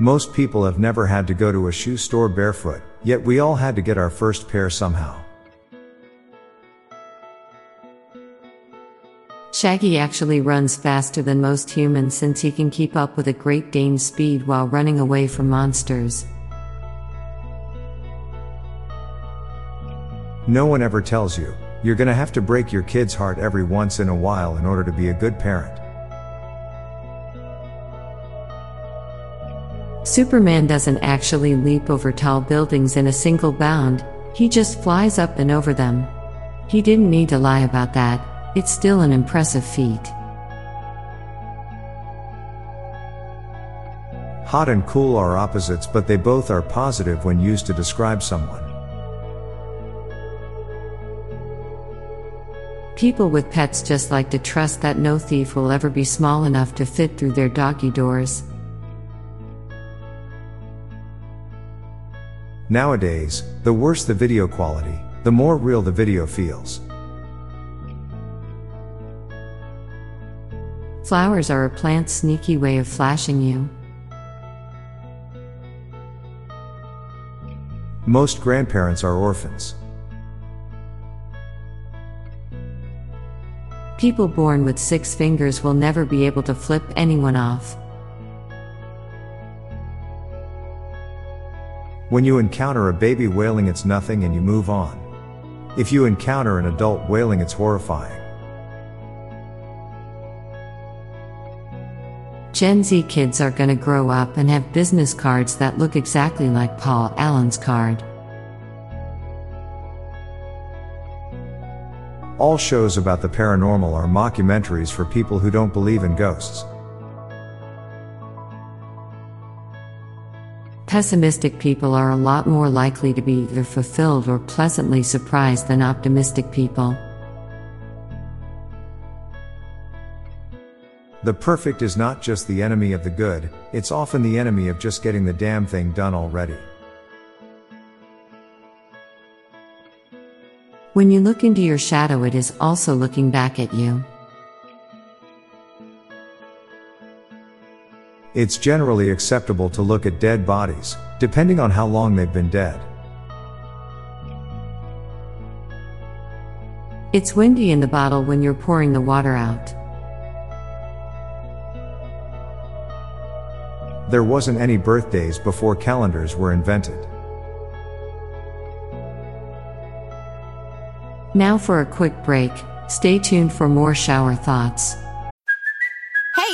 Most people have never had to go to a shoe store barefoot, yet we all had to get our first pair somehow. Shaggy actually runs faster than most humans since he can keep up with a Great Dane's speed while running away from monsters. No one ever tells you, you're gonna have to break your kid's heart every once in a while in order to be a good parent. Superman doesn't actually leap over tall buildings in a single bound, he just flies up and over them. He didn't need to lie about that, it's still an impressive feat. Hot and cool are opposites, but they both are positive when used to describe someone. People with pets just like to trust that no thief will ever be small enough to fit through their doggy doors. Nowadays, the worse the video quality, the more real the video feels. Flowers are a plant's sneaky way of flashing you. Most grandparents are orphans. People born with six fingers will never be able to flip anyone off. When you encounter a baby wailing, it's nothing and you move on. If you encounter an adult wailing, it's horrifying. Gen Z kids are gonna grow up and have business cards that look exactly like Paul Allen's card. All shows about the paranormal are mockumentaries for people who don't believe in ghosts. Pessimistic people are a lot more likely to be either fulfilled or pleasantly surprised than optimistic people. The perfect is not just the enemy of the good, it's often the enemy of just getting the damn thing done already. When you look into your shadow, it is also looking back at you. It's generally acceptable to look at dead bodies, depending on how long they've been dead. It's windy in the bottle when you're pouring the water out. There wasn't any birthdays before calendars were invented. Now for a quick break, stay tuned for more shower thoughts.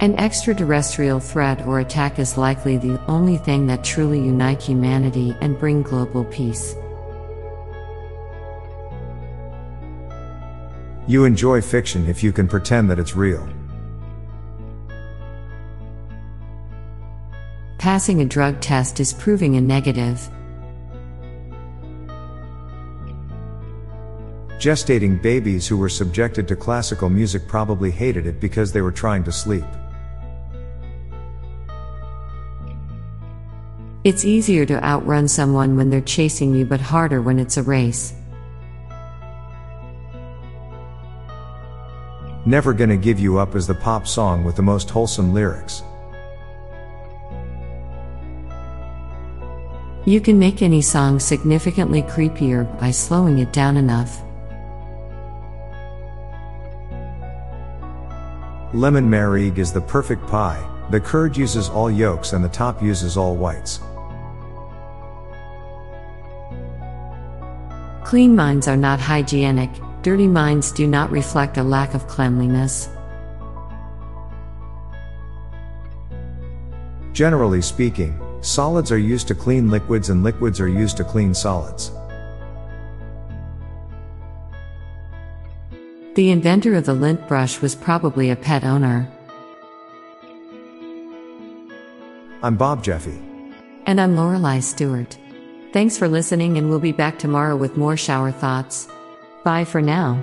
An extraterrestrial threat or attack is likely the only thing that truly unite humanity and bring global peace. You enjoy fiction if you can pretend that it's real. Passing a drug test is proving a negative. Gestating babies who were subjected to classical music probably hated it because they were trying to sleep. It's easier to outrun someone when they're chasing you, but harder when it's a race. Never Gonna Give You Up is the pop song with the most wholesome lyrics. You can make any song significantly creepier by slowing it down enough. Lemon meringue is the perfect pie, the curd uses all yolks and the top uses all whites. Clean minds are not hygienic, dirty minds do not reflect a lack of cleanliness. Generally speaking, solids are used to clean liquids and liquids are used to clean solids. The inventor of the lint brush was probably a pet owner. I'm Bob Jeffy. And I'm Lorelei Stewart. Thanks for listening, and we'll be back tomorrow with more shower thoughts. Bye for now.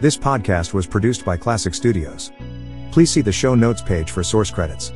This podcast was produced by Klassic Studios. Please see the show notes page for source credits.